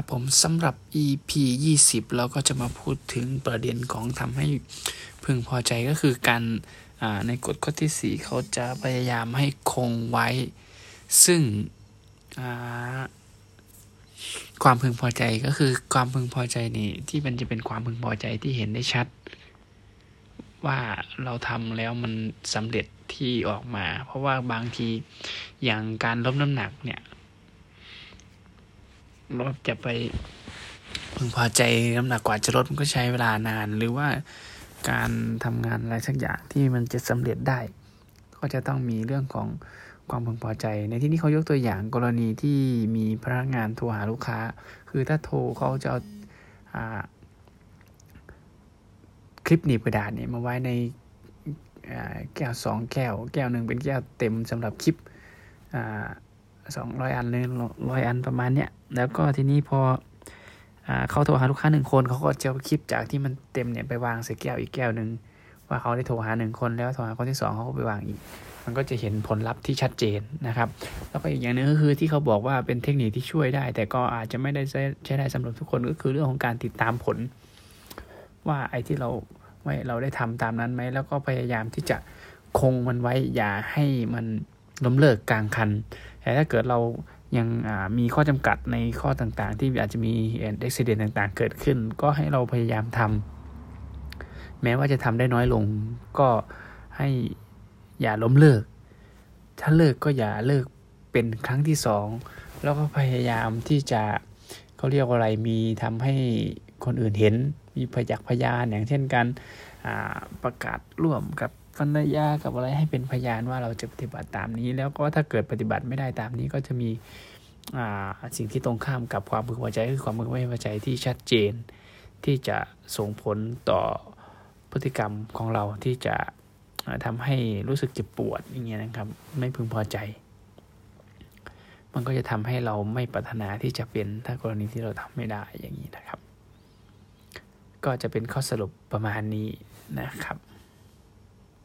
ครับผมสำหรับ EP 20 เราก็จะมาพูดถึงประเด็นของทำให้พึงพอใจก็คือการในกฎข้อที่ 4 เขาจะพยายามให้คงไว้ ซึ่งความพึงพอใจก็คือความพึงพอใจนี่ที่มันจะเป็นความพึงพอใจที่เห็นได้ชัด ว่าเราทำแล้วมันสำเร็จที่ออกมา เพราะว่าบางทีอย่างการลดน้ำหนักเนี่ย เราจะไปพึงพอใจน้ำหนักกว่าจะลดมันก็ใช้เวลานาน หรือว่าการทำงานอะไรสักอย่างที่มันจะสำเร็จได้ ก็จะต้องมีเรื่องของความพึงพอใจ ในที่นี้เขายกตัวอย่างกรณีที่มีพนักงานโทรหาลูกค้า คือถ้าโทรเขาจะเอาคลิปหนีบกระดาษเนี่ยมาไว้ในแก้วสองแก้ว แก้วหนึ่งเป็นแก้วเต็มสำหรับคลิป สองร้อยอันหรือร้อยอันประมาณเนี้ยแล้วก็ทีนี้พอเขาโทรหาลูกค้าหนึ่งคนเขาก็จะคลิปจากที่มันเต็มเนี่ยไปวางใส่แก้วอีกแก้วหนึ่งว่าเขาได้โทรหาหนึ่งคนแล้วโทรหาคนที่สองเขาก็ไปวางอีก มันก็จะเห็นผลลัพธ์ที่ชัดเจนนะครับ แล้วก็อีกอย่างหนึ่งก็คือที่เขาบอกว่าเป็นเทคนิคที่ช่วยได้ แต่ก็อาจจะไม่ได้ใช้ได้สำหรับทุกคนก็คือเรื่องของการติดตามผล ว่าไอ้ที่เราไม่เราได้ทำตามนั้นไหมแล้วก็พยายามที่จะคงมันไว้อย่าให้มันล้มเลิกกลางคัน แต่ถ้าเกิดเรายังมีข้อจำกัดในข้อต่างๆ ที่อาจจะมีอุบิเหตุต่างๆ เกิดขึ้น ก็ให้เราพยายามทำแม้ว่าจะทำได้น้อยลง ก็ให้อย่าล้มเลิก ถ้าเลิกก็อย่าเลิกเป็นครั้งที่สองแล้วก็พยายามที่จะเขาเรียกว่าอะไรมีทำให้คนอื่นเห็น มีพยักพยานอย่างเช่นการประกาศร่วมกับ ภรรยากับอะไรให้เป็นพยานว่าเราจะปฏิบัติตามนี้ แล้วก็ถ้าเกิดปฏิบัติไม่ได้ตามนี้ก็จะมีสิ่งที่ตรงข้ามกับความพึงพอใจคือความพึงไม่พอใจที่ชัดเจน ที่จะส่งผลต่อพฤติกรรมของเราที่จะทำให้รู้สึกเจ็บปวดอย่างเงี้ยนะครับ ไม่พึงพอใจ มันก็จะทำให้เราไม่ปรารถนาที่จะเป็นถ้ากรณีที่เราทำไม่ได้อย่างนี้นะครับ ก็จะเป็นข้อสรุปประมาณนี้นะครับ